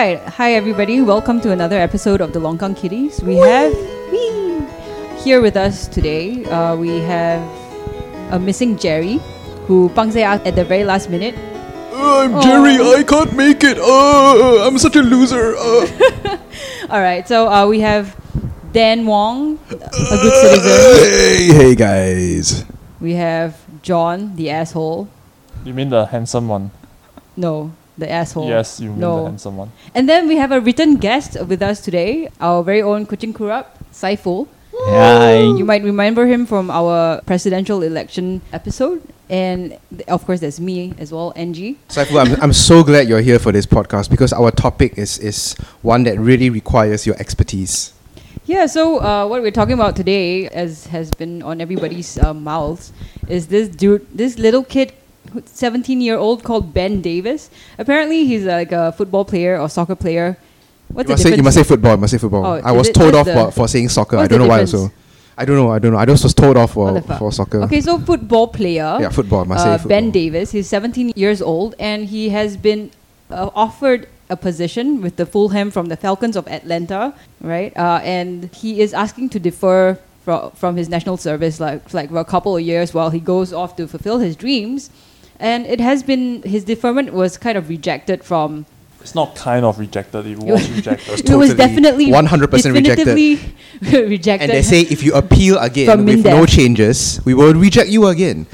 right. Hi, everybody. Welcome to another episode of the Longkang Kitties. We have whee, here with us today. Uh, we have a missing Jerry, who pangse out at the very last minute. I'm Jerry. I can't make it. Uh, I'm such a loser. Uh. All right. So uh, we have Dan Wong, a good citizen. Hey, hey guys. We have John, the asshole. You mean the handsome one? No, the asshole. Yes, you mean No. the handsome one. And then we have a written guest with us today, our very own Kuching Kurap, Saiful. Hi. You might remember him from our presidential election episode. And th- of course, there's me as well, NG. Saiful, I'm, I'm so glad you're here for this podcast because our topic is, is one that really requires your expertise. Yeah, so uh, what we're talking about today, as has been on everybody's uh, mouths, is this dude, this little kid, 17 year old called Ben Davis. Apparently, he's like a football player or soccer player. What's You must, say, you must say football, you must say football. Oh, I was it- told off for, for saying soccer. I don't know why difference? also. I don't know, I don't know. I just was told off for, for soccer. Okay, so football player. Yeah, football, must uh, say Ben. Davis. He's 17 years old, and he has been uh, offered a position with the Fulham from the Falcons of Atlanta, right? Uh, and he is asking to defer fro- from his national service, like like for a couple of years, while he goes off to fulfill his dreams. And it has been his deferment was kind of rejected from. It's not kind of rejected, it was rejected. it was totally definitely 100% rejected. definitively rejected. And they say if you appeal again From with no changes, we will reject you again.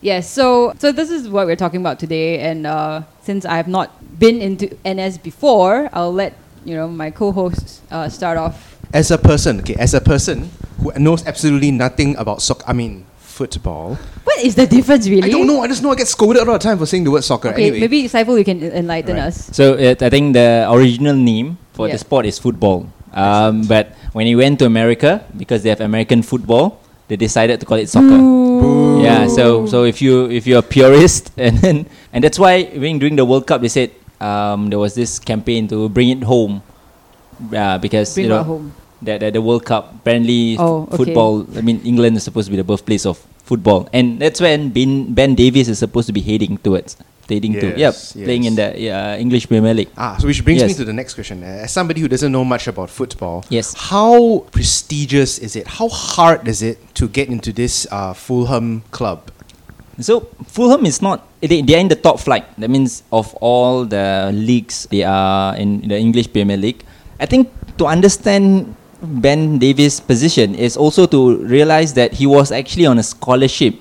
Yes, so so this is what we're talking about today, and uh, since I've not been into NS before, I'll let you know my co-hosts uh, start off. As a person, okay, as a person who knows absolutely nothing about soccer, I mean, football. What is the difference, really? I don't know, I just know I get scolded all the time for saying the word soccer. Okay, anyway. maybe Saiful, you can enlighten Right. us. So uh, I think the original name for Yeah. the sport is football. Um, but when he went to America, because they have American football, they decided to call it soccer. Boo. Yeah. So so if you if you're a purist, and then and that's why when during the World Cup they said um, there was this campaign to bring it home, uh, because Bring you know it home. That, that the World Cup apparently Oh, okay. football. I mean England is supposed to be the birthplace of football, and that's when Ben Ben Davis is supposed to be heading towards. Heading to yep, Yes, playing in yes. the uh, English Premier League. Ah, so which brings me to the next question. Uh, As somebody who doesn't know much about football, Yes. how prestigious is it? How hard is it to get into this uh, Fulham club? So Fulham is not they, they are in the top flight. That means of all the leagues they are in the English Premier League. I think to understand Ben Davis' position is also to realize that he was actually on a scholarship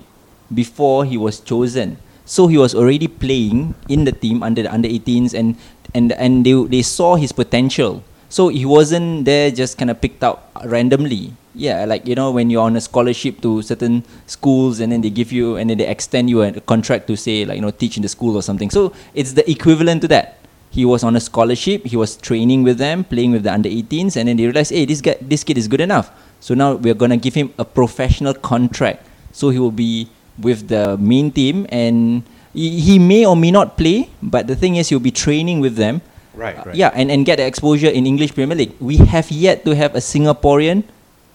before he was chosen. So he was already playing in the team under the under 18s and and and they, they saw his potential. So he wasn't there just kind of picked out randomly. Yeah, like you know when you're on a scholarship to certain schools and then they give you and then they extend you a contract to say like you know teach in the school or something. So it's the equivalent to that. He was on a scholarship. He was training with them, playing with the under 18s, and then they realized, hey, this guy, this kid is good enough. So now we're gonna give him a professional contract. So he will be with the main team, and he, he may or may not play. But the thing is, he'll be training with them. Right, Uh, yeah, and, and get the exposure in English Premier League. We have yet to have a Singaporean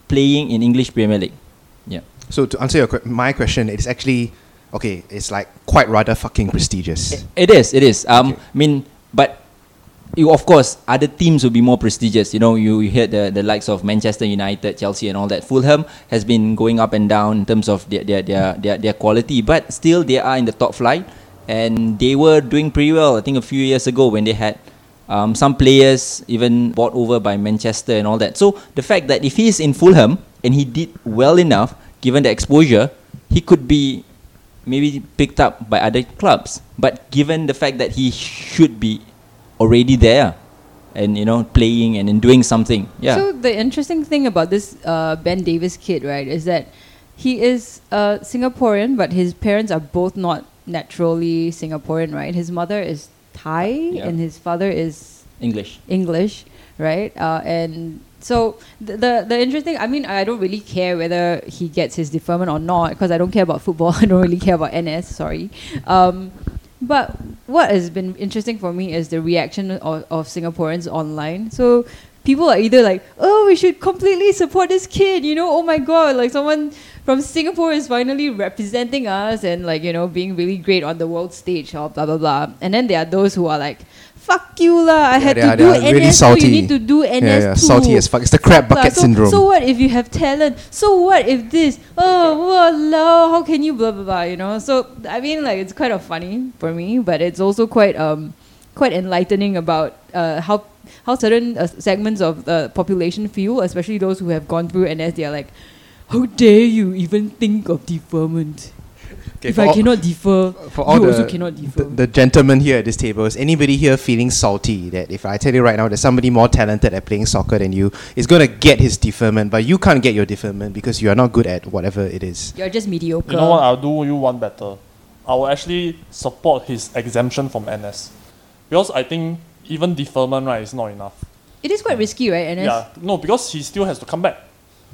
playing in English Premier League. Yeah. So to answer your my question, it's actually okay. It's like quite rather fucking prestigious. It is, it is. Um, Okay. I mean, but you, of course, other teams will be more prestigious. You know, you, you hear the, the likes of Manchester United, Chelsea, and all that. Fulham has been going up and down in terms of their their, their, their, their quality, but still they are in the top flight, and they were doing pretty well. I think a few years ago when they had. Um, some players even bought over by Manchester and all that. So the fact that if he's in Fulham and he did well enough, given the exposure, he could be maybe picked up by other clubs. But given the fact that he should be already there and you know playing and, and doing something, yeah. So the interesting thing about this uh, Ben Davis kid, right, is that he is uh, Singaporean, but his parents are both not naturally Singaporean, right? His mother is Thai Yeah. and his father is English. English, right? Uh, and so the, the the interesting, I mean, I don't really care whether he gets his deferment or not because I don't care about football. I don't really care about NS. Sorry, um, but what has been interesting for me is the reaction of, of Singaporeans online. So people are either like, oh, we should completely support this kid, you know, oh my god, like someone from Singapore is finally representing us and like, you know, being really great on the world stage or blah blah blah. And then there are those who are like, fuck you lah, I had to do NS really salty. you need to do NS yeah, yeah, too. salty as fuck. It's the crab bucket so, syndrome. So what if you have talent? So what if this? Oh, walao, how can you blah blah blah? You know. So I mean, like it's kind of funny for me, but it's also quite um quite enlightening about uh, how how certain uh, segments of the population feel, especially those who have gone through NS. They are like, how dare you even think of deferment? Okay, if I cannot defer, for all you the, also cannot defer. the, the gentlemen here at this table, is anybody here feeling salty that if I tell you right now that somebody more talented at playing soccer than you is going to get his deferment, but you can't get your deferment because you are not good at whatever it is? You're just mediocre. You know what? I'll do you one better. I will actually support his exemption from NS. Because I think even deferment, right, is not enough. it is quite risky, right? NS. Yeah. No, because he still has to come back.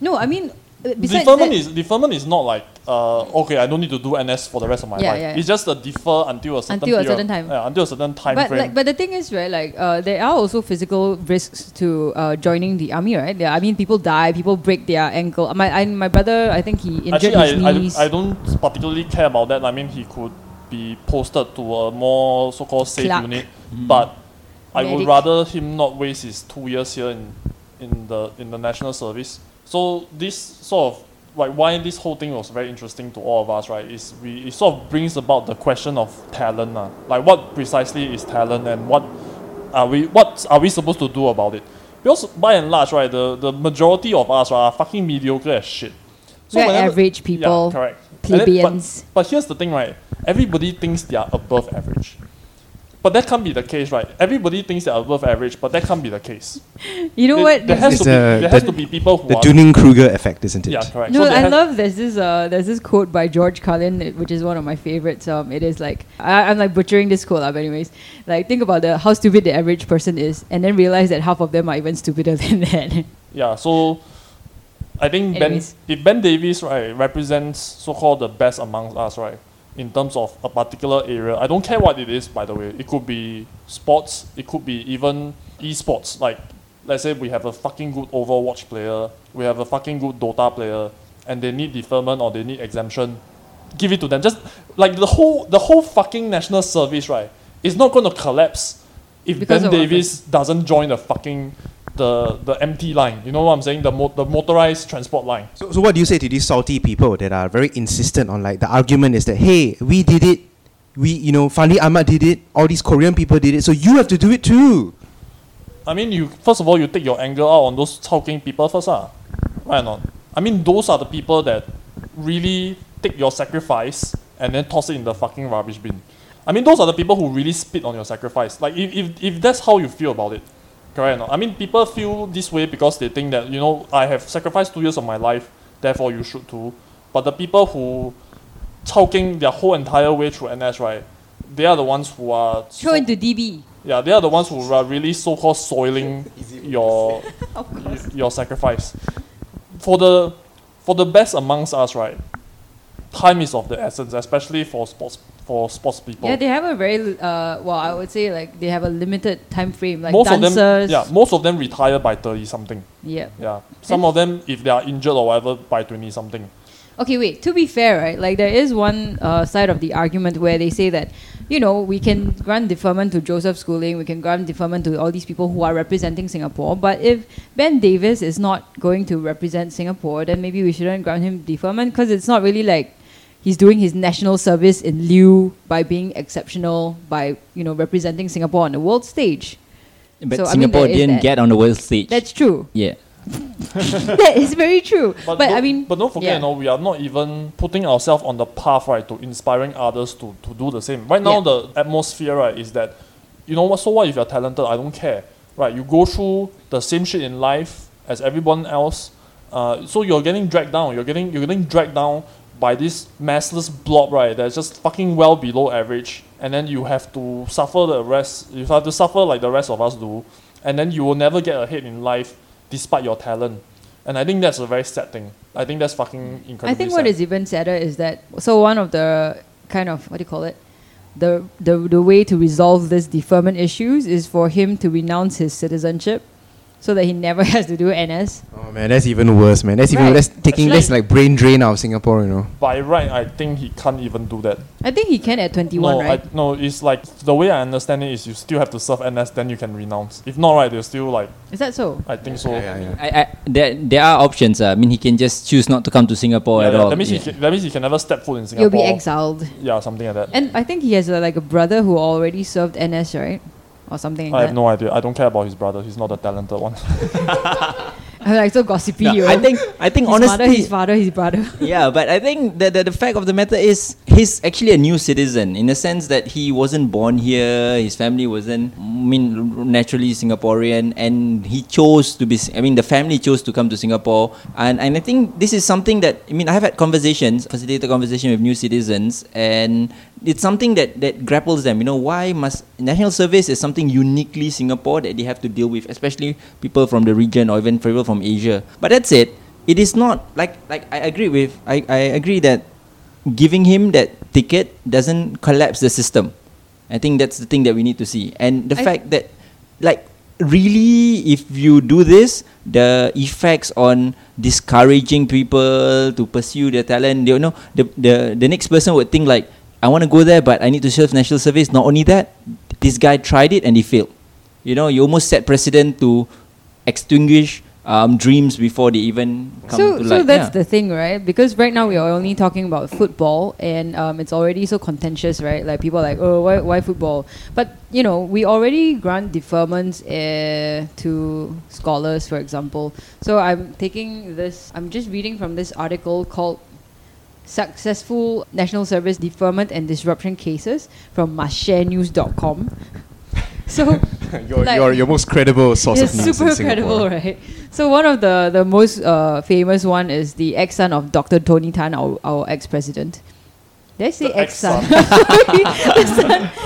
No, I mean, uh, besides deferment that, is deferment is not like uh okay I don't need to do NS for the rest of my Yeah, life. yeah. It's just a defer until a certain Until a certain time. Yeah, until a certain time but frame. like, but the thing is, right? Like, uh, there are also physical risks to uh, joining the army, right? There, I mean, people die, people break their ankle. My I, my brother, I think he injured Actually, his I, I, knees. don't- I don't particularly care about that. I mean, he could be posted to a more so-called safe Clerk. unit, but I would rather him not waste his two years here in, in the in the national service. So this sort of like why this whole thing was very interesting to all of us, right? Is we it sort of brings about the question of talent, lah. Like what precisely is talent, and what are we what are we supposed to do about it? Because by and large, right, the, the majority of us right, are fucking mediocre as shit. We're average people, Yeah, correct. And then- but- plebeians. but here's the thing, right? Everybody thinks they are above average. But that can't be the case, right? Everybody thinks they are above average, but that can't be the case. you know there, what? There has, It's to, be, the- there has the- to be people who The are. Dunning Kruger effect, isn't it? yeah, correct. No, So I love there's this uh there's this quote by George Carlin which is one of my favorites. Um, it is like I, I'm like butchering this quote, but anyways, like think about the how stupid the average person is, and then realize that half of them are even stupider than that. Yeah, so I think Ben, Anyways. if Ben Davis right represents so-called the best amongst us, right, in terms of a particular area, I don't care what it is. By the way, it could be sports, it could be even esports. Like, let's say we have a fucking good Overwatch player, we have a fucking good Dota player, and they need deferment or they need exemption, give it to them. Just like the whole the whole fucking national service, right, It's not going to collapse if Because Ben Davis doesn't join the fucking the the MT line. You know what I'm saying? The mo- the motorized transport line. So, so what do you say to these salty people that are very insistent on like the argument is that hey we did it, we you know Fandi Ahmad did it, all these Korean people did it, so you have to do it too. I mean, you first of all you take your anger out on those chao keng people first, ah, right or not? I mean, those are the people that really take your sacrifice and then toss it in the fucking rubbish bin. I mean, those are the people who really spit on your sacrifice. Like, if, if, if that's how you feel about it, correct or not? I mean, people feel this way because they think that, you know, I have sacrificed two years of my life, therefore you should too. But the people who chao keng their whole entire way through NS, right, they are the ones who are Throw so- into DB. yeah, they are the ones who are really so-called soiling your your sacrifice. For the for the best amongst us, right? Time is of the essence, especially for sports for sports people. Yeah, they have a very uh well, I would say like they have a limited time frame. Like most dancers. of them, yeah, most of them retire by thirty something. yeah. Yeah, some of them, if they are injured or whatever, by twenty something. Okay, wait. To be fair, right? Like there is one uh, side of the argument where they say that, you know, we can grant deferment to Joseph Schooling, we can grant deferment to all these people who are representing Singapore. But if Ben Davis is not going to represent Singapore, then maybe we shouldn't grant him deferment because it's not really like he's doing his national service in lieu by being exceptional by you know representing Singapore on the world stage. But So, I mean, Singapore didn't get on the world stage. That's true. yeah. that is very true. But, don't, I mean, but don't forget, yeah. you know, we are not even putting ourselves on the path, right, to inspiring others to, to do the same. Right now, Yeah. the atmosphere, right, is that, you know what? So what if you're talented? I don't care, right? You go through the same shit in life as everyone else, uh, so you're getting dragged down. You're getting you're getting dragged down by this massless blob, right? That's just fucking well below average, and then you have to suffer the rest. You have to suffer like the rest of us do, and then you will never get ahead in life despite your talent. And I think that's a very sad thing. I think that's fucking incredible. I think sad. what is even sadder is that so one of the kind of what do you call it, the the the way to resolve this deferment issues is for him to renounce his citizenship, so that he never has to do NS. Oh man, that's even worse, man. That's even Right. that's taking Actually- that's like brain drain out of Singapore, you know. By right, I think he can't even do that. I think he can at 21, no, right? I, no, it's like the way I understand it is you still have to serve NS, then you can renounce. If not, right, they're still like Is that so? I think so. Yeah, yeah, yeah. I, I, there, there are options. Uh. I mean, he can just choose not to come to Singapore Yeah, at yeah, all. That means Yeah. he can, that means he can never step foot in Singapore. He'll be exiled. Yeah, something like that. And I think he has a, like a brother who already served NS, right? Or something I have that. no idea. I don't care about his brother. He's not a talented one. I'm like so gossipy. No, yo. I think I think his mother, his father, his brother. yeah, but I think the, the the fact of the matter is he's actually a new citizen in the sense that he wasn't born here. His family wasn't, I mean, naturally Singaporean, and he chose to be. I mean, the family chose to come to Singapore, and and I think this is something that I mean I have had conversations, facilitated conversation with new citizens, and it's something that that grapples them. You know, why must national service is something uniquely Singapore that they have to deal with, especially people from the region or even people from Asia. But that's it. It is not like like I agree with I, I agree that giving him that ticket doesn't collapse the system. I think that's the thing that we need to see. And the I- fact that like really if you do this, the effects on discouraging people to pursue their talent, you know, the the, the next person would think like, I want to go there but I need to serve national service. Not only that, this guy tried it and he failed. You know, you almost set precedent to extinguish um, dreams before they even come so, to so light. that's Yeah. the thing, right? Because right now we are only talking about football, and um, it's already so contentious, right? Like people are like, oh, why, why football? But you know, we already grant deferments uh, to scholars, for example. So I'm taking this. I'm just reading from this article called "Successful National Service Deferment and Disruption Cases" from MustShareNews.com. So your, Like- your, your most credible source it's of news in super Singapore. credible, right? So one of the the most uh, famous one is the ex son of Dr. Tony Tan, our, our ex president. Did I say The ex son?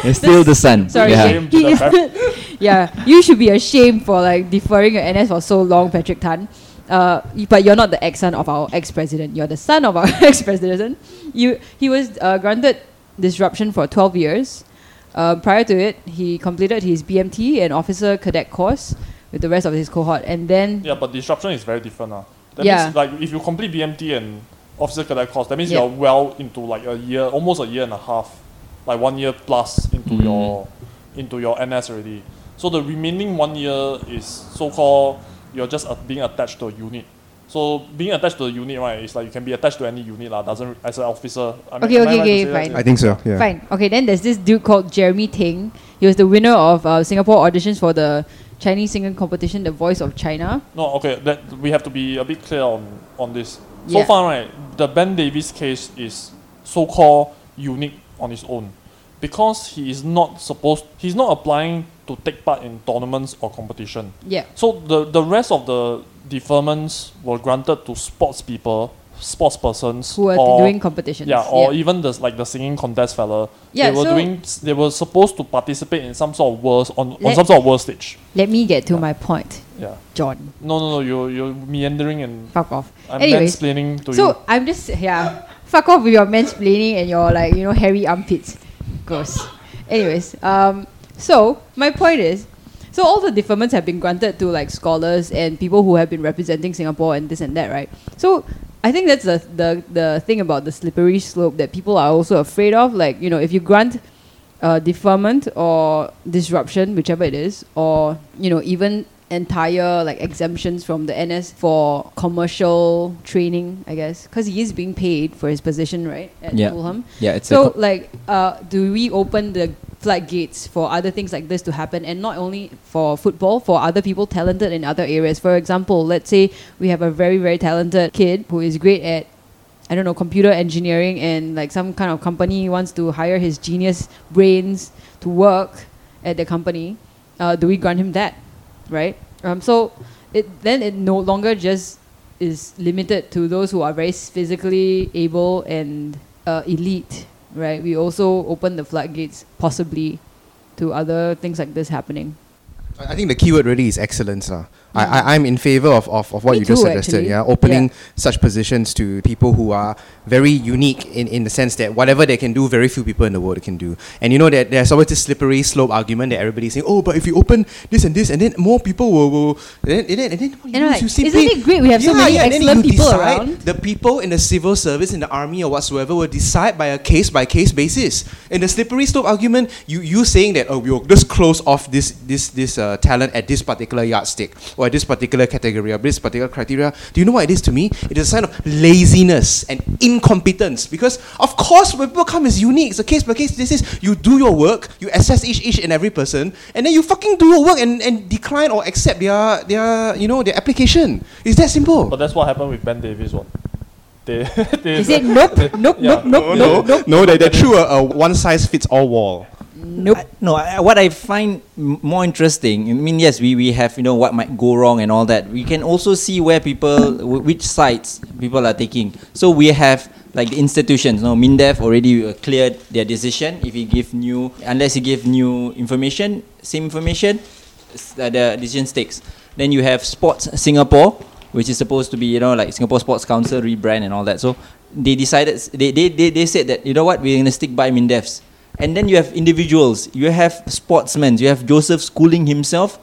It's still the son. Sorry, Yeah. Shame he- yeah, you should be ashamed for like deferring your NS for so long, Patrick Tan. Uh, but you're not the ex son of our ex president. You're the son of our ex president. You he was uh, granted disruption for 12 years. Uh, prior to it, he completed his BMT and officer cadet course with the rest of his cohort, and then Yeah, but disruption is very different. Uh. That Yeah. means like if you complete BMT and officer cadet course, that means Yeah. you're well into like a year, almost a year and a half, like one year plus into Mm. your into your NS already. So the remaining one year is so called you're just uh, being attached to a unit. So being attached to a unit, right, is like you can be attached to any unit, lah. Doesn't as an officer. I Okay, am I okay, right to okay, say that? fine. I think so, yeah. Fine. Okay, then there's this dude called Jeremy Ting. He was the winner of uh, Singapore auditions for the Chinese singing competition, The Voice of China. No, okay, that we have to be a bit clear on on this. So Yeah. far, right, the Ben Davis case is so-called unique on its own, because he is not supposed, he's not applying to take part in tournaments or competition. Yeah. So the the rest of the deferments were granted to sports people, sports persons Who are or doing competitions. yeah, or even the like the singing contest fella. Yeah, they were so- doing, they were supposed to participate in some sort of world on, on some sort of world stage. Let me get to my point, Yeah. John. No, no, no. You you're meandering and Fuck off. I'm Anyways, mansplaining to so you. So I'm just yeah. Fuck off with your mansplaining and your like you know hairy armpits. Gross. Anyways, um, so my point is, so all the deferments have been granted to like scholars and people who have been representing Singapore and this and that, right? So I think that's the the the thing about the slippery slope that people are also afraid of. Like you know, if you grant uh, deferment or disruption, whichever it is, or you know even entire like exemptions from the NS for commercial training, I guess, because he is being paid for his position, right, at Yeah. Fulham. Yeah, it's So like, uh, do we open the floodgates for other things like this to happen, and not only for football, for other people talented in other areas? For example, let's say we have a very very talented kid who is great at I don't know, computer engineering and like some kind of company wants to hire his genius brains to work at the company, uh, do we grant him that? Right? Um, so it then it no longer just is limited to those who are very physically able and uh, elite, right? We also open the floodgates possibly to other things like this happening. I think the keyword really is excellence. lah. I, I, I'm in favor of, of, of what Me you just suggested. actually. Yeah, opening Yeah. such positions to people who are very unique in, in the sense that whatever they can do, very few people in the world can do. And you know that there's always this slippery slope argument that everybody's saying, oh, but if you open this and this, and then more people will, will and then, and then, and then you And is you like, simply- isn't it great we have so many yeah, excellent people around? The people in the civil service, in the army or whatsoever, will decide by a case by case basis. In the slippery slope argument, you you saying that oh we'll just close off this this this uh, talent at this particular yardstick or at this particular category or this particular criteria. Do you know what it is to me? It is a sign of laziness and incompetence. Because of course, when people come as unique, it's a case by case. This is you do your work, you assess each each and every person, and then you fucking do your work and, and decline or accept their their you know their application. It's that simple. But that's what happened with Ben Davis. What? They, they He said nope, nope, Yeah. nope, nope, nope, nope, No, they, they threw a, a one size fits all wall. Nope. I- no, I, what I find m- more interesting, I mean, yes, we, we have, you know, what might go wrong and all that. We can also see where people, w- which sides people are taking. So we have, like, the institutions, no, MINDEF already uh, cleared their decision. If you give new, unless you give new information, same information, uh, the decision sticks. Then you have Sports Singapore, which is supposed to be, you know, like Singapore Sports Council rebrand and all that. So they decided, they, they, they, they said that, you know what, we're going to stick by MINDEFs. And then you have individuals. You have sportsmen. You have Joseph schooling himself,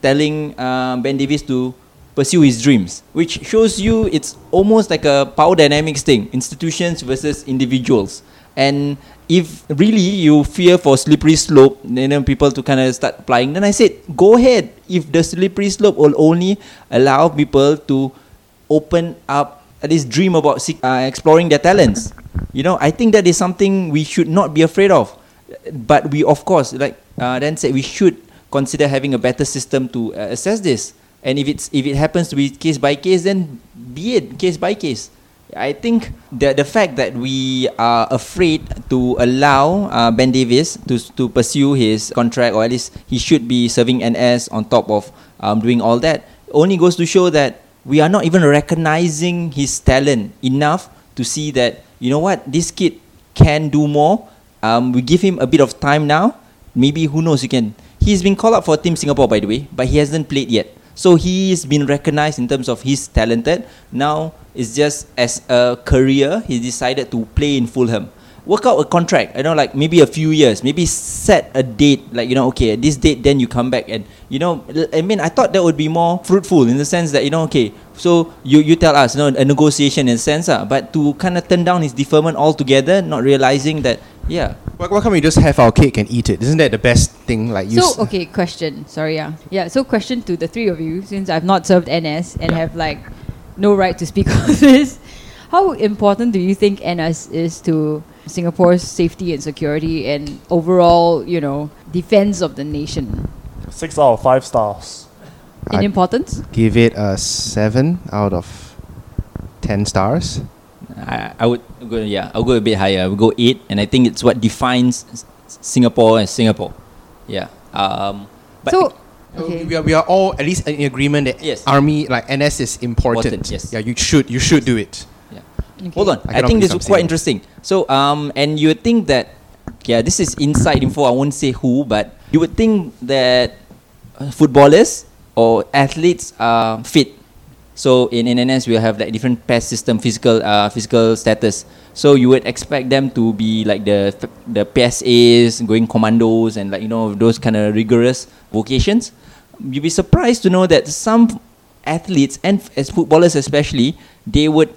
telling uh, Ben Davis to pursue his dreams, which shows you it's almost like a power dynamics thing: institutions versus individuals. And if really you fear for slippery slope, you know people to kind of start applying, then I said, go ahead. If the slippery slope will only allow people to open up at least dream about uh, exploring their talents. You know, I think that is something we should not be afraid of. But we, of course, like uh, Dan said, we should consider having a better system to uh, assess this. And if it's if it happens to be case by case, then be it case by case. I think the the fact that we are afraid to allow uh, Ben Davis to to pursue his contract, or at least he should be serving NS on top of um, doing all that, only goes to show that we are not even recognizing his talent enough to see that you know what this kid can do more. Um, we give him a bit of time now. Maybe who knows? You can. He's been called up for Team Singapore, by the way, but he hasn't played yet. So he's been recognized in terms of he's talented. Now it's just as a career, he decided to play in Fulham. Work out a contract, you know, like maybe a few years, maybe set a date, like, you know, okay, at this date, then you come back. And, you know, I mean, I thought that would be more fruitful in the sense that, you know, okay, so you, you tell us, you know, a negotiation in a sense, uh, but to kind of turn down his deferment altogether, not realizing that, yeah, Why, why can't we just have our cake and eat it? Isn't that the best thing? Like you. So okay, question. Sorry, yeah, yeah. So question to the three of you, since I've not served NS and have like no right to speak on this, how important do you think NS is to Singapore's safety and security and overall, you know, defense of the nation Six out of five stars. in I- importance? give it a seven out of ten stars. I, I would go yeah I'll go a bit higher I would go eight and I think it's what defines S- Singapore as Singapore yeah um but so okay. We, are, we are all at least in agreement that Yes. army like NS is important. Important, yes. Yeah, you should you should do it. yeah. okay. hold on I I, think this is quite saying. interesting so um and you think that yeah this is inside info I won't say who but you would think that uh, footballers or athletes are fit. So in NNS we have like different PES system physical uh, physical status. So you would expect them to be like the the PSAs going commandos and like you know those kind of rigorous vocations. You'd be surprised to know that some athletes and as footballers especially they would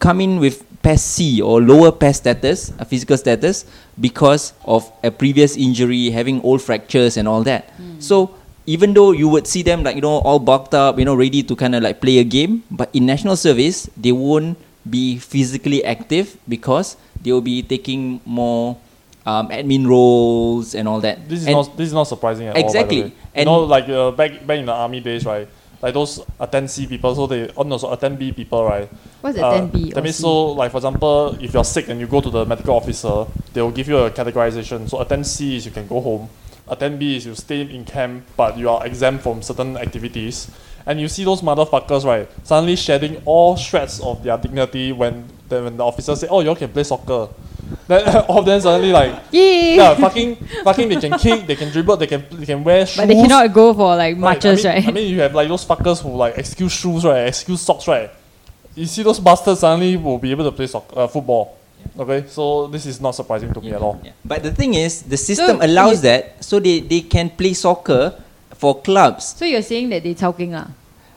come in with PES C or lower PES status, a physical status, because of a previous injury, having old fractures and all that. So even though you would see them like you know all bulked up, you know, ready to kind of like play a game, but in national service they won't be physically active because they will be taking more um, admin roles and all that. This is And- not this is not surprising at Exactly. all. By the way. And- you know, like uh, back back in the army days, right? Like those attend C people, so they oh no, so attend B people, right? What's Uh, attend B? That or means C? so, like for example, if you're sick and you go to the medical officer, they will give you a categorization. So attend C is you can go home. Attend B is you stay in camp, but you are exempt from certain activities. And you see those motherfuckers, right? Suddenly shedding all shreds of their dignity when the, when the officer say, "Oh, you all can play soccer." Then all of them suddenly like Yay! yeah, fucking fucking they can kick, they can dribble, they can they can wear shoes. but they cannot go for like Right, marches, I mean, right? I mean, you have like those fuckers who like excuse shoes, right? Excuse socks, right? You see those bastards suddenly will be able to play soc- uh, football. Okay, so this is not surprising to me at all. Yeah. But the thing is, the system So, allows you- that, so they, they can play soccer for clubs. so you're saying that they chao keng lah?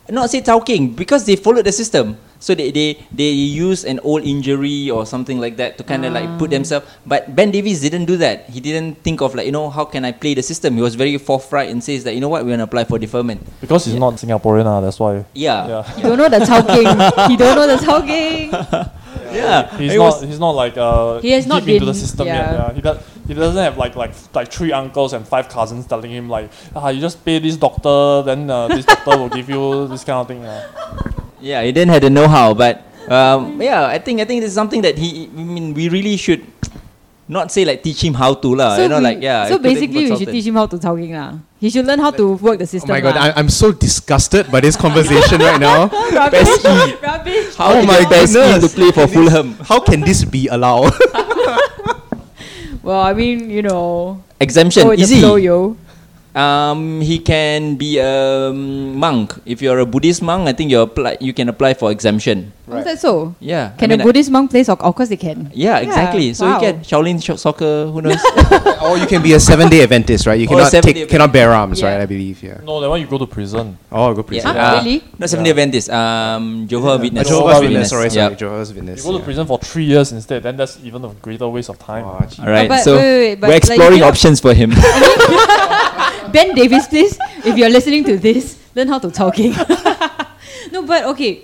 Not say chao keng because they follow the system. So they, they, they use an old injury or something like that to kind of like put themselves. But Ben Davis didn't do that. He didn't think of like you know how can I play the system. He was very forthright and says that you know what we're gonna apply for deferment. Because he's not Singaporean, uh, that's why. Yeah, Yeah. You don't know the chao keng. he don't know the chao keng. yeah. He's It not. he's not like uh. He has deep not into the been- system yeah. yet. Yeah. He does. He doesn't have like like like three uncles and five cousins telling him like, ah, you just pay this doctor, then uh, this doctor will give you this kind of thing. Uh. Yeah, he didn't have the know-how, but um, yeah, I think I think this is something that he. I mean, we really should not say like teach him how to lah. you know, we- like yeah. So basically, we should teach him how to chao keng lah. He should learn how to work the system. Oh system. my god. I, I'm so disgusted by this conversation right now. rubbish. rubbish. How Oh to my best goodness. to play for Fulham. How can this be allowed? Well, I mean, you know, Exemption, go with the easy. flow, yo. Um, he can be a monk. If you're a Buddhist monk, I think you apply. You can apply for exemption. Is that so? Yeah. Can I mean, a Buddhist monk play soccer? Of course they can. Yeah, exactly. So wow. you can Shaolin sh- soccer. Who knows? or you can be a seven day Adventist, right? You cannot take, cannot bear arms, Yeah. right? I believe, yeah. No, that one you go to prison. Oh, go yeah. prison. Huh? Uh, Really? Not seven-day Adventist. Um, Jehovah Witness. Jehovah's Jehovah's Witness, Witness, sorry, Yeah. sorry, Jehovah's You go to yeah. prison for three years instead. Then that's even a greater waste of time. Oh. All right. but so wait, wait, but we're exploring you options for him. Ben Davis, please, if you're listening to this, learn how to chao keng. no, but okay.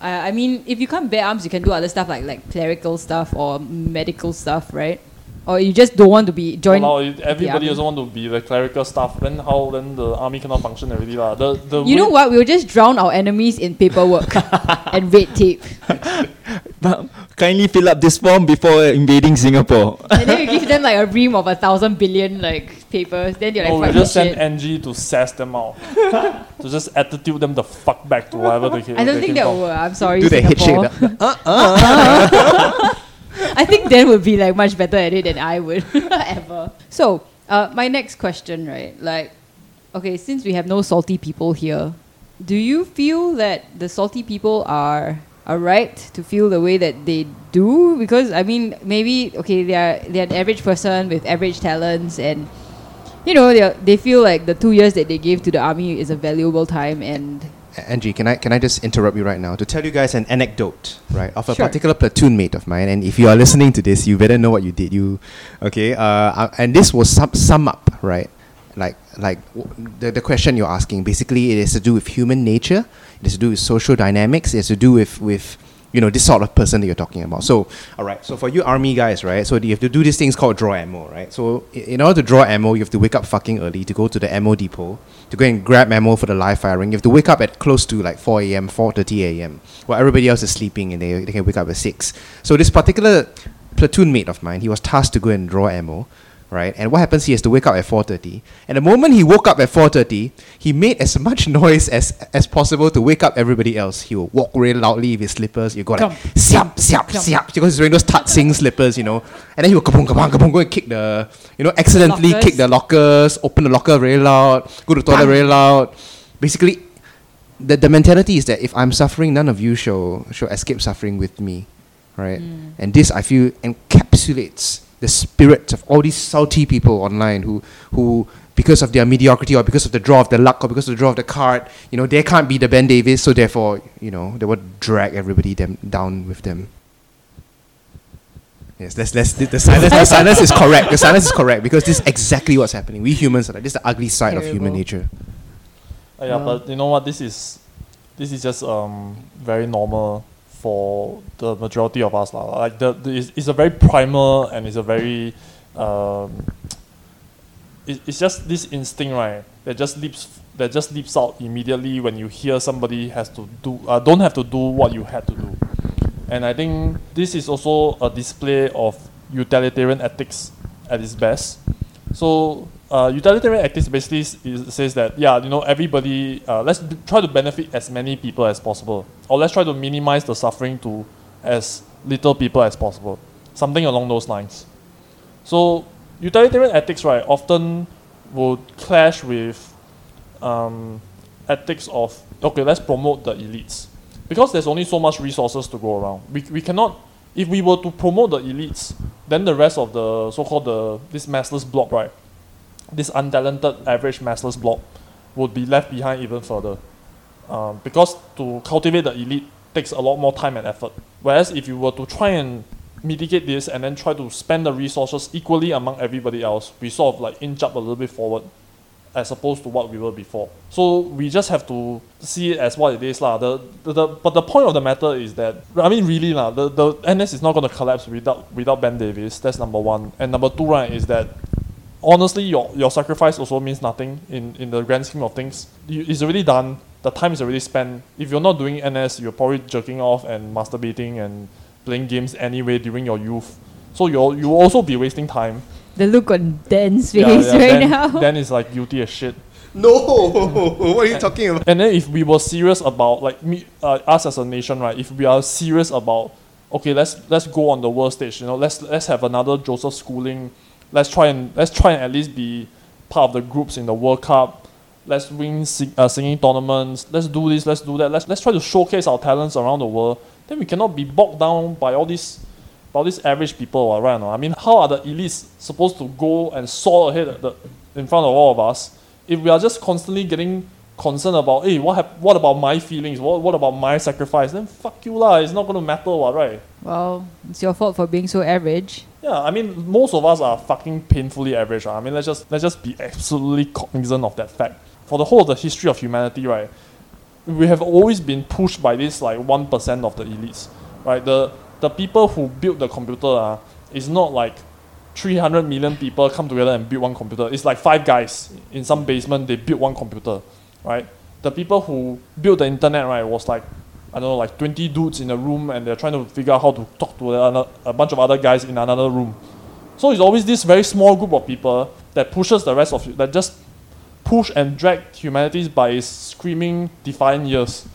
I, I mean, if you can't bear arms, you can do other stuff like like clerical stuff or medical stuff, right? Or you just don't want to be joined. Well, now, everybody army. also want to be the clerical stuff. Then how then the army cannot function already lah. The the you know what? We'll just drown our enemies in paperwork and red tape, Kindly fill up this form before invading Singapore. and then you give them like a ream of a thousand billion like papers. Then you're like, Oh, we just this send. NG to sass them out. to just attitude them the fuck back to whatever they came I don't they think that will. I'm sorry, Do the head shake. Singapore. the- I think Dan would be like much better at it than I would ever. So, uh, my next question, right? Like, okay, since we have no salty people here, do you feel that the salty people are are right to feel the way that they do? Because I mean, maybe okay, they are they're an average person with average talents, and you know they they feel like the two years that they gave to the army is a valuable time, and Angie, can I can I just interrupt you right now to tell you guys an anecdote, right, of a Sure. particular platoon mate of mine? And if you are listening to this, you better know what you did. You, okay? Uh, uh, and this will sum sum up, right? Like like w- the the question you're asking. Basically, it has to do with human nature. It has to do with social dynamics. It has to do with with you know this sort of person that you're talking about. So, all right. So for you army guys, right? So you have to do these things called draw ammo, right? So in order to draw ammo, you have to wake up fucking early to go to the ammo depot to go and grab ammo for the live firing. You have to wake up at close to like 4 a.m., 4:30 a.m. while everybody else is sleeping and they, they can wake up at six. So this particular platoon mate of mine, he was tasked to go and draw ammo. Right, and what happens? He has to wake up at 4:30, and the moment he woke up at 4:30, he made as much noise as as possible to wake up everybody else. He will walk really loudly with his slippers. You go like siap siap siap because he's wearing those tat sing slippers, you know. And then he will kapong kapong kapong go and kick the, you know, accidentally kick the lockers, open the locker very loud, go to the toilet very loud. Basically, the the mentality is that if I'm suffering, none of you shall shall escape suffering with me, right? And this I feel encapsulates the spirit of all these salty people online who who because of their mediocrity or because of the draw of the luck or because of the draw of the card, you know, they can't be the Ben Davis, so therefore, you know, they would drag everybody them down with them. Yes, let's, let's, the, the silence, the silence is correct. The silence is correct because this is exactly what's happening. We humans are like, this is the ugly side of human nature. Uh, yeah, Wow. but you know what? This is this is just um very normal for the majority of us. Like the, the it's, it's a very primal and it's a very um it, it's just this instinct right that just leaps that just leaps out immediately when you hear somebody has to do uh, don't have to do what you had to do. And I think this is also a display of utilitarian ethics at its best. So uh, utilitarian ethics basically says that yeah, you know, everybody uh, let's b- try to benefit as many people as possible, or let's try to minimize the suffering to as little people as possible. something along those lines. So utilitarian ethics, right, often would clash with um, ethics of okay, let's promote the elites because there's only so much resources to go around. We, we cannot if we were to promote the elites, then the rest of the so-called the this massless blob, right, this untalented average massless block would be left behind even further. Um, because to cultivate the elite takes a lot more time and effort. Whereas if you were to try and mitigate this and then try to spend the resources equally among everybody else, we sort of like inch up a little bit forward as opposed to what we were before. So we just have to see it as what it is. lah. The, the, the, but the point of the matter is that, I mean, really, lah, the, the NS is not going to collapse without, without Ben Davis. That's number one. And number two, right, is that honestly, your, your sacrifice also means nothing in, in the grand scheme of things. You, it's already done. The time is already spent. If you're not doing NS, you're probably jerking off and masturbating and playing games anyway during your youth. So you'll, you'll also be wasting time. The look on Dan's face Yeah, yeah, right then, now. then is like guilty as shit. No, what are you talking about? And then if we were serious about like me, uh, us as a nation, right? If we are serious about okay, let's let's go on the world stage. You know, let's let's have another Joseph Schooling. Let's try and let's try and at least be part of the groups in the World Cup. Let's win sing, uh, singing tournaments. Let's do this. Let's do that. Let's let's try to showcase our talents around the world. Then we cannot be bogged down by all these by all these average people, right? not? I mean, how are the elites supposed to go and soar ahead the, in front of all of us if we are just constantly getting concerned about, hey, what hap- what about my feelings? What what about my sacrifice? Then fuck you lah. It's not gonna matter, what, right? well, it's your fault for being so average. Yeah, I mean, most of us are fucking painfully average. ah. I mean, let's just let's just be absolutely cognizant of that fact. For the whole of the history of humanity, right, we have always been pushed by this like one percent of the elites, right? The the people who built the computer, uh, is not like 300 million people come together and build one computer. It's like five guys in some basement, they build one computer, right? The people who built the internet, right, was like, I don't know, like 20 dudes in a room and they're trying to figure out how to talk to a bunch of other guys in another room. So it's always this very small group of people that pushes the rest of you, that just push and drag humanity by its screaming defiant ears.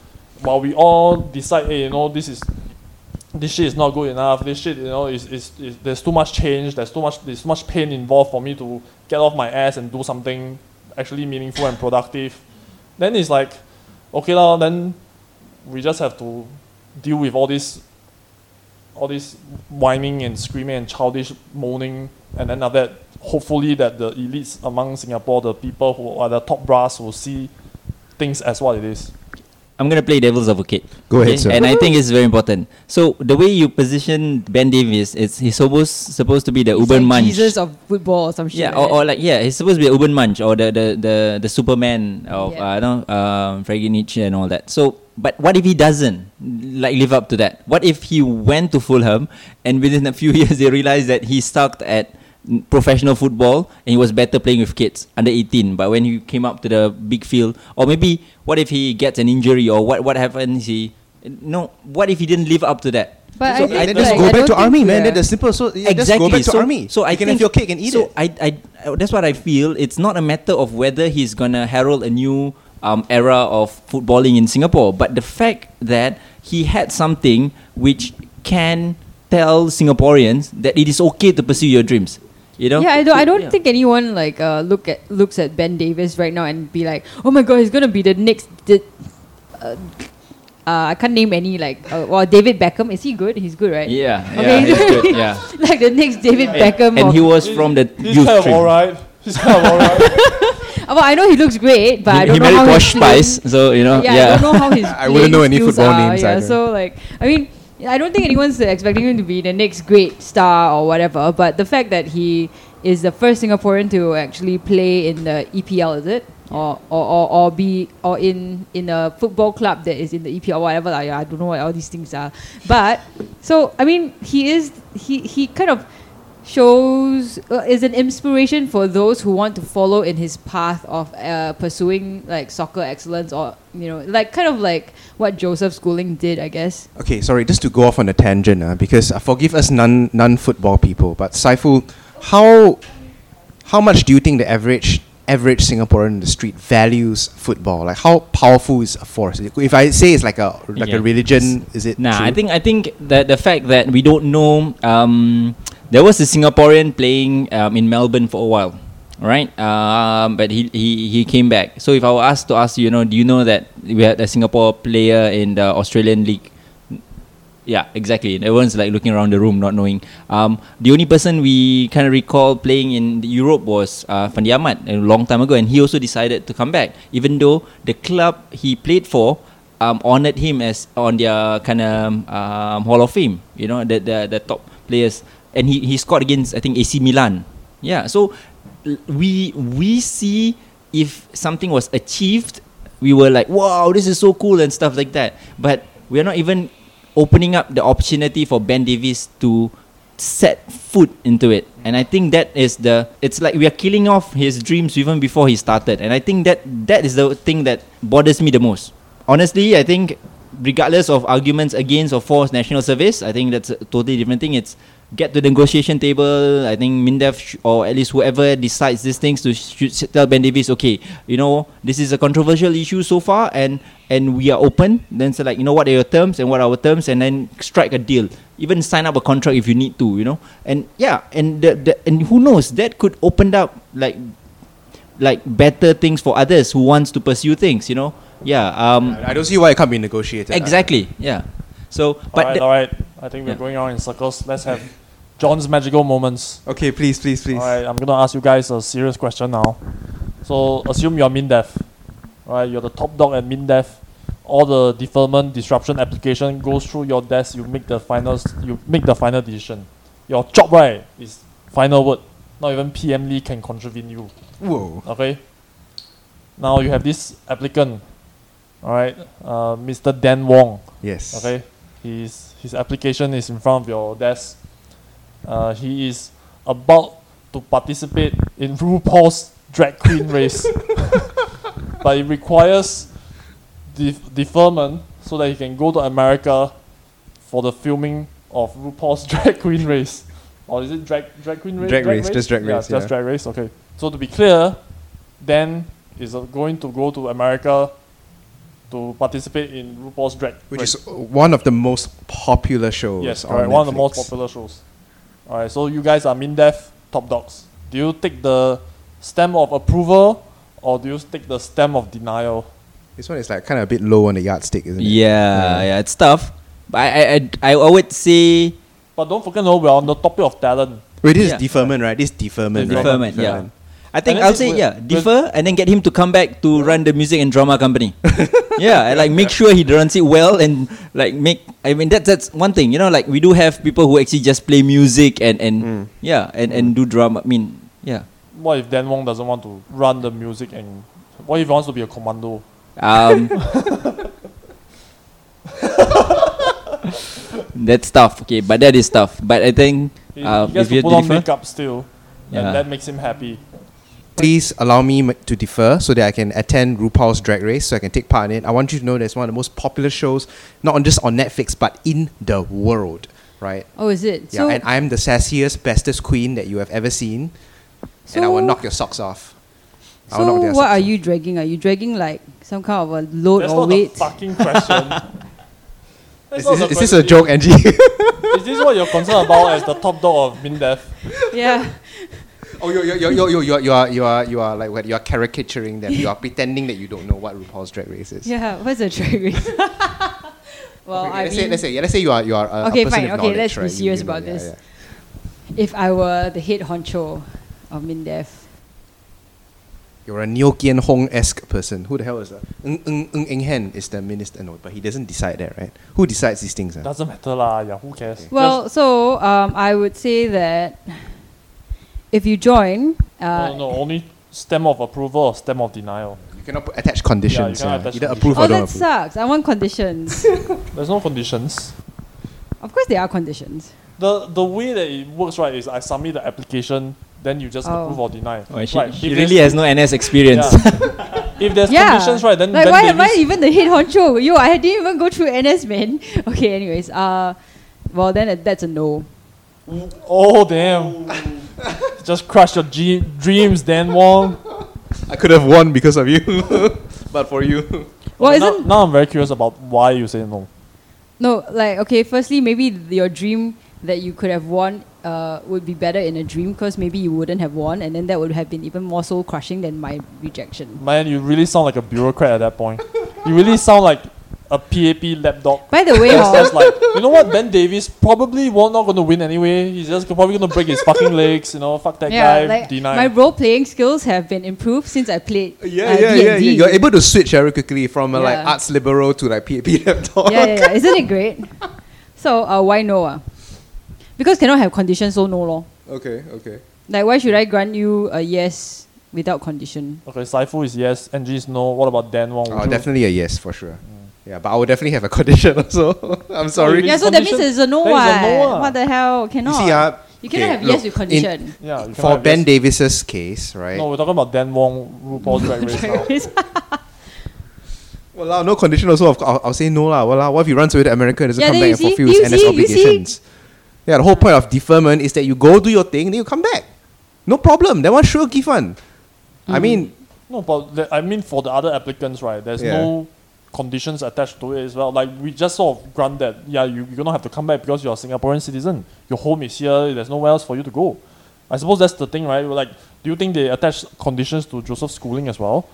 While we all decide, hey, you know, this is this shit is not good enough. This shit, you know, is, is, is there's too much change. There's too much there's too much pain involved for me to get off my ass and do something actually meaningful and productive. Then it's like, okay lah. Then we just have to deal with all this, all this whining and screaming and childish moaning, and then after that, hopefully that the elites among Singapore, the people who are the top brass, will see things as what it is. I'm gonna play devil's advocate. Go ahead, sir. And I think it's very important. So the way you position Ben Davis, it's he's supposed supposed to be the He's Uber like munch. Jesus of football or some shit. yeah, or, or like yeah, he's supposed to be a Übermensch or the the the, the Superman of Yeah. uh, I don't know, um, Frankie Nietzsche and all that. So, but what if he doesn't like live up to that? What if he went to Fulham and within a few years they realized that he sucked at n- professional football and he was better playing with kids under 18 but when he came up to the big field or maybe what if he gets an injury or what what happens he no what if he didn't live up to that But So I think then like, just I go back to army, man. yeah. That's simple. So yeah, exactly. just go back to so, army. So I you can think, have your cake and eat so it. I, I, that's what I feel. It's not a matter of whether he's gonna herald a new um, era of footballing in Singapore, but the fact that he had something which can tell Singaporeans that it is okay to pursue your dreams. You know? Yeah, I don't. I don't Yeah. think anyone like uh, look at looks at Ben Davis right now and be like, oh my god, he's gonna be the next. Di- uh, uh, I can't name any like. Uh, well, David Beckham is he good? He's good, right? Yeah, Okay. yeah, it's good, yeah. like the next David Beckham. And he was from the He's youth kind of alright. He's kind of alright. Uh, well, I know he looks great, but He, I don't he know married how Posh his Spice, so you know, yeah, yeah. I don't know how his. I wouldn't know any football are, names Yeah, either. so like, I mean, I don't think anyone's expecting him to be the next great star or whatever. But the fact that he is the first Singaporean to actually play in the EPL, is it? Or, or, or, or be or in in a football club that is in the EPL or whatever like, I don't know what all these things are but so I mean he is he he kind of shows uh, is an inspiration for those who want to follow in his path of uh, pursuing like soccer excellence or you know like kind of like what Joseph Schooling did I guess Okay, sorry, just to go off on a tangent, uh, because uh, forgive us non non football people, but Saiful, how how much do you think the average average Singaporean in the street values football? Like how powerful is a force? If I say it's like a like Yeah. a religion, is it? Nah, true? I think I think that the fact that we don't know. Um, there was a Singaporean playing um, in Melbourne for a while, right? Um, but he, he he came back. So if I were asked to ask you, know, do you know that we had a Singapore player in the Australian league? Yeah, exactly. Everyone's like looking around the room, not knowing. Um, the only person we kind of recall playing in Europe was uh, Fandi Ahmad a long time ago, and he also decided to come back, even though the club he played for um, honored him as on their kind of um, Hall of Fame. You know, the the, the top players, and he, he scored against I think AC Milan. Yeah, so we we see if something was achieved, we were like, wow, this is so cool and stuff like that. But we are not even opening up the opportunity for Ben Davis to set foot into it. And I think that is the it's like we are killing off his dreams even before he started. And I think that that is the thing that bothers me the most. Honestly, I think regardless of arguments against or for national service, I think that's a totally different thing. It's get to the negotiation table. I think Mindef sh- or at least whoever decides these things to should tell Ben Davis, okay, you know, this is a controversial issue so far, and and we are open. Then say like, you know, what are your terms and what are our terms, and then strike a deal. Even sign up a contract if you need to, you know. And yeah, and the, the and who knows that could open up like like better things for others who wants to pursue things, you know. Yeah. Um. I don't see why it can't be negotiated. Exactly. Yeah. So, but all right, all right. I think we're Yeah. going around in circles. Let's have John's magical moments. Okay, please, please, please. Alright, I'm gonna ask you guys a serious question now. So assume you're MINDEF. Right, you're the top dog at MINDEF. All the deferment disruption application goes through your desk, you make the final you make the final decision. Your job right is final word. Not even PM Lee can contravene you. Whoa. Okay. Now you have this applicant. Alright, uh, Mr. Dan Wong. Yes. Okay, his his application is in front of your desk. Uh, he is about to participate in RuPaul's drag queen race, but it requires def- deferment so that he can go to America for the filming of RuPaul's drag queen race. Or is it drag drag queen race? Drag race, just drag yeah, race, just drag race. Okay. So to be clear, Dan is uh, going to go to America to participate in RuPaul's drag Which race. is one of the most popular shows. Yes, on correct. One of the most Netflix. popular shows. Alright, so you guys are MINDEF top dogs. Do you take the stamp of approval or do you take the stamp of denial? This one is like kind of a bit low on the yardstick, isn't it? Yeah, yeah, it's tough. But I, I, I, I would say But don't forget, no, we're on the topic of talent. Wait, this Yeah. is deferment, right? This is deferment. the right? deferment. Yeah, I think I'll say yeah, defer and then get him to come back to run the music and drama company. yeah, and like make sure he runs it well and like make. I mean that's that's one thing. You know, like we do have people who actually just play music and and Mm. yeah and and do drama. I mean yeah. What if Dan Wong doesn't want to run the music and what if he wants to be a commando? Um, that's tough. Okay, but that is tough. But I think He, uh, he gets if you to put on defer, makeup still, Yeah. and that makes him happy. Please allow me to defer so that I can attend RuPaul's Drag Race, so I can take part in it. I want you to know that it's one of the most popular shows, not on just on Netflix, but in the world, right? Oh, is it? Yeah, so, and I'm the sassiest, bestest queen that you have ever seen, and I will knock your socks off. I will knock so what socks are off. you dragging? Are you dragging like some kind of a load That's or not weight? the fucking question. That's Is, not is, this a joke, Angie? Is this what you're concerned about as the top dog of MINDEF? yeah. oh, you you you you you you are you are you are like what? You are caricaturing them. You are pretending that you don't know what RuPaul's Drag Race is. Yeah. What's a drag race? well, Okay, I let's mean, say let's say yeah, let's say you are you are a, Okay, a person fine, of okay, knowledge, let's be right? You- serious you know, about yeah, this. yeah. if I were the head honcho of MINDEF, You're a Neo Kian Hong esque person. Who the hell is that? Ng Ng Ng Eng Hen is the minister. No, but he doesn't decide that, right? Who decides these things? Doesn't matter lah. Yeah, who cares? well, so um, I would say that if you join, uh, no, no, only stem of approval or stamp of denial. You cannot put attach conditions. Yeah, you cannot yeah. attach Either conditions. approve oh, or don't that approve. sucks. I want conditions. There's no conditions. of course, there are conditions. The the way that it works right is I submit the application, then you just Oh. approve or deny. oh, she, right. she if really there's- has no NS experience. Yeah. if there's yeah. conditions right, then like then why am I Davis- even the head honcho? Yo, I didn't even go through NS, man. Okay, anyways, uh, well then it- that's a no. Oh damn! Just crush your G- dreams, Dan Wong. I could have won because of you, but for you. Well, Okay, isn't now I'm very curious about why you say no. no like okay? Firstly, maybe your dream that you could have won uh, would be better in a dream because maybe you wouldn't have won, and then that would have been even more soul crushing than my rejection. Man, you really sound like a bureaucrat at that point. you really sound like a PAP lapdog. By the way, That's, hor, that's like, you know what? Ben Davis probably won't not going to win anyway. He's just probably going to break his fucking legs. You know, fuck that yeah, guy. like deny. my role playing skills have been improved since I played. Yeah, uh, yeah, yeah, D&D. yeah. You're able to switch very quickly from uh, like arts liberal to like PAP laptop. yeah, yeah, yeah. Isn't it great? So uh, why no? Uh? Because cannot have conditions, so no law. Okay, okay. Like why should I grant you a yes without condition? okay, Saifu is yes, NG is no. What about Dan Wong? Oh, definitely a yes for sure. Yeah, but I would definitely have a condition also. I'm sorry. Yeah, so that means condition- it's a no one. it's no what? ah. What the hell? You Cannot. see, uh, You cannot okay, have yes look, with in- condition. Yeah, you for Ben yes. Davis's case, right? No, we're talking about Dan Wong, RuPaul's Drag Race now. Well, no condition also. Of, I'll, I'll say no lah. Well, what if he runs away to America and doesn't Yeah, come back and see, fulfills you NS see. obligations? Yeah, the whole point of deferment is that you go do your thing, then you come back. No problem. That one sure give one. Mm. I mean, No, but the, I mean for the other applicants, right? There's Yeah. no conditions attached to it as well. Like we just sort of grant that, yeah, you, you're gonna have to come back because you're a Singaporean citizen. Your home is here. There's nowhere else for you to go. I suppose that's the thing, right? Like, do you think they attach conditions to Joseph Schooling as well?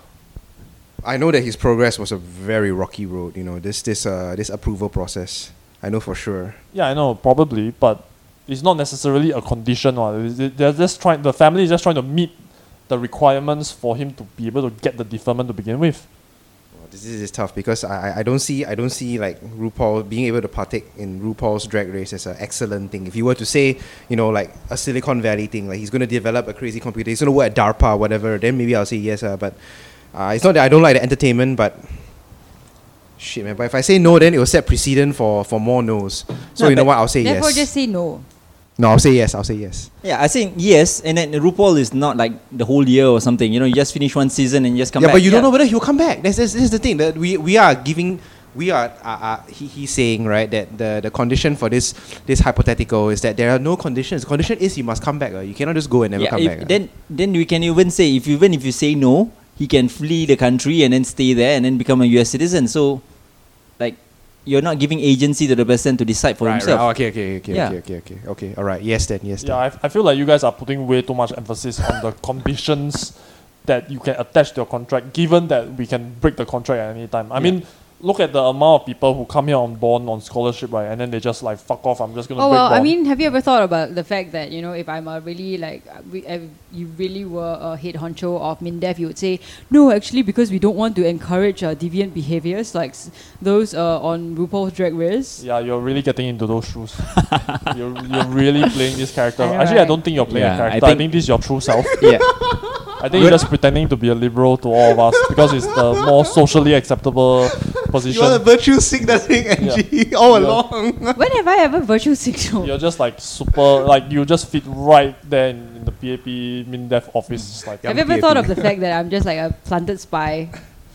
I know that his progress was a very rocky road. You know, this this uh this approval process. I know for sure. Yeah, I know, probably, but it's not necessarily a condition. Or they're just trying. The family is just trying to meet the requirements for him to be able to get the deferment to begin with. This is, is tough because I, I- don't see I don't see like RuPaul being able to partake in RuPaul's drag race as an excellent thing. If you were to say, you know, like a Silicon Valley thing, like he's going to develop a crazy computer, he's going to work at DARPA, whatever, then maybe I'll say yes. Uh, but uh, it's not that I don't like the entertainment, but shit, man. But if I say no, then it will set precedent for, for more no's. So No, you know what? I'll say Therefore, yes. just say no. No, I'll say yes. I'll say yes. Yeah, I think yes, and then RuPaul is not like the whole year or something. You know, you just finish one season and you just come back. yeah, back. but you don't know whether he'll come back. That's, that's, that's the thing. That we, we are giving, we are, uh, uh, he, he's saying, right, that the, the condition for this this hypothetical is that there are no conditions. The condition is you must come back. Uh. You cannot just go and never Yeah, come if, back. uh. then then we can even say if even if you say no, he can flee the country and then stay there and then become a U.S. citizen. So, like, you're not giving agency to the person to decide for right, himself. Right. Oh, okay, okay, okay, Yeah. okay, okay, okay, okay. All right. Yes, then. Yes, Yeah, then. I, I feel like you guys are putting way too much emphasis on the conditions that you can attach to your contract, given that we can break the contract at any time. I Yeah. mean, look at the amount of people who come here on bond on scholarship, right? And then they just like fuck off. I'm just gonna Oh break well, I mean, have you ever thought about the fact that you know, if I'm a really like, we, if you really were a head honcho of Mindef, you would say no, actually, because we don't want to encourage uh, deviant behaviors like s- those uh, on RuPaul's Drag Race. Yeah, you're really getting into those shoes. you're, you're really playing this character. I know, Actually, I don't think you're playing Yeah, a I character. I think, think- this is your true self. yeah. I think you're just pretending to be a liberal to all of us because it's the more socially acceptable position. You position. want a virtue signaling, NG, all Yeah. along. when have I ever virtue signal? You're just like super, like you just fit right there in, in the PAP MINDEF office. It's like, have you ever PAP. thought of the fact that I'm just like a planted spy?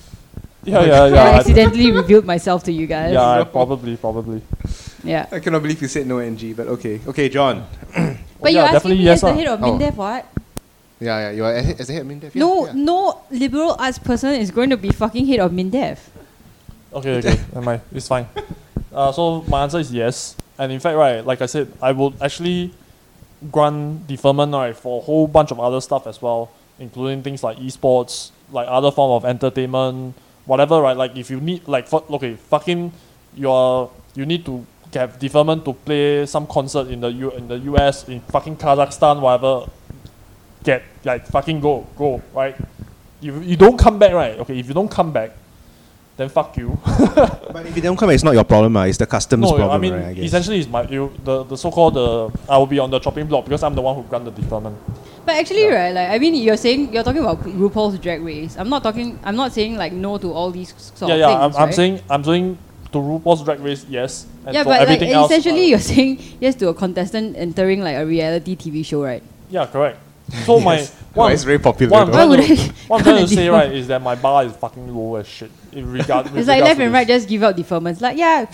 yeah, yeah, yeah. I- accidentally revealed myself to you guys. yeah, probably, probably. Yeah. I cannot believe you said no, NG, but okay. Okay, John. But yeah, you're asking me yes as the ah. head of Oh. Mindef, what? Yeah, yeah, you are as as the head of Mindef. Yeah, no, yeah. no liberal arts person is going to be fucking head of Mindef. Okay, okay, never mind. It's fine. Uh, so my answer is yes. And in fact, right, like I said, I would actually grant deferment right for a whole bunch of other stuff as well, including things like esports, like other form of entertainment, whatever. Right, like if you need like fu- okay, fucking, you're you need to have deferment to play some concert in the U in the US in fucking Kazakhstan, whatever. Get like fucking go go right. You you don't come back right. Okay, if you don't come back, then fuck you. But if you don't come, it's not your problem. Uh, it's the customs No, problem, I mean right? I guess. essentially it's my you the, the so called the I will be on the chopping block because I'm the one who grant the deferment. But actually, right, like I mean, you're saying you're talking about RuPaul's Drag Race. I'm not talking. I'm not saying like no to all these sort yeah, of yeah. things. I'm, I'm right? saying I'm saying to RuPaul's Drag Race, yes. And yeah, for but like everything else, essentially, uh, you're saying yes to a contestant entering like a reality TV show, right? yeah, correct. So my Yes. what, I'm- it's very popular. what I'm though. Why would to, I what I'm grant trying to say deferment? right is that my bar is fucking low as shit. In regard, with It's like regards left and right, just give out deferments. Like yeah,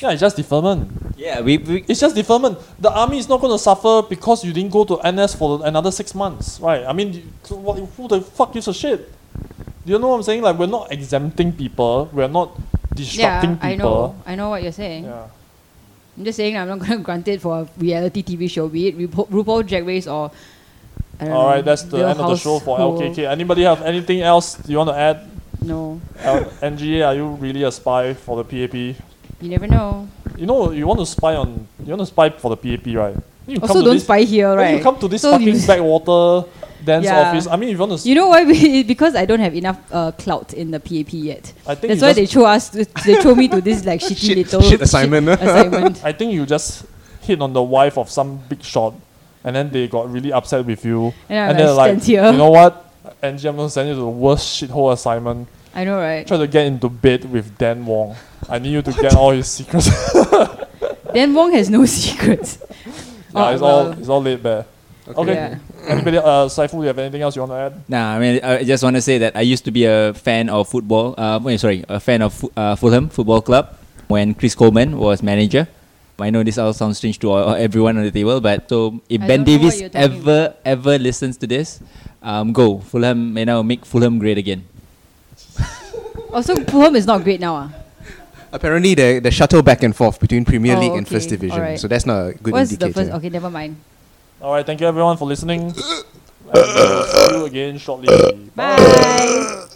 Yeah, it's just deferment. Yeah, we, we It's just deferment. The army is not going to suffer because you didn't go to NS for another six months, right? I mean, what, who the fuck gives a shit? Do you know what I'm saying? Like, we're not exempting people. We're not disrupting Yeah, people. I know. I know what you're saying. Yeah. I'm just saying I'm not going to grant it for a reality TV show, be it RuPaul, RuPaul Drag Race or. I don't All right, that's the Real end of the show for LKK. Anybody have anything else you want to add? No, L- NGA, are you really a spy for the PAP? you never know. You know, you want to spy on, you want to spy for the PAP, right? You Also, don't this, spy here, when right? You come to this So fucking you- backwater dance Yeah. office. I mean, if you want to, You know why? We, because I don't have enough uh, clout in the PAP yet. I think That's why they throw us. They throw me to this like shitty Shit- little shit assignment. assignment. I think you just hit on the wife of some big shot, and then they got really upset with you, And I'm and they're like, like, here. you know what? Angie, I'm gonna send you to the worst shithole assignment. I know, right? Try to get into bed with Dan Wong. I need you to get all his secrets. Dan Wong has no secrets. yeah, Oh, it's all well. it's all laid bare. Okay. Yeah. Anybody, uh, Saifu, you have anything else you want to add? Nah, I mean, I just want to say that I used to be a fan of football. Uh, wait, sorry, a fan of uh, Fulham Football Club when Chris Coleman was manager. I know this all sounds strange to all, everyone on the table, but so if I Ben don't know Davis ever ever listens to this, um, go Fulham. You know, make Fulham great again. Also, Fulham is not great now. Ah. Apparently, the, the shuttle back and forth between Premier Oh, League and First. Division. Alright. So that's not a good What's indicator. the first? Okay, never mind. All right, thank you everyone for listening. and we'll see you again shortly. Bye.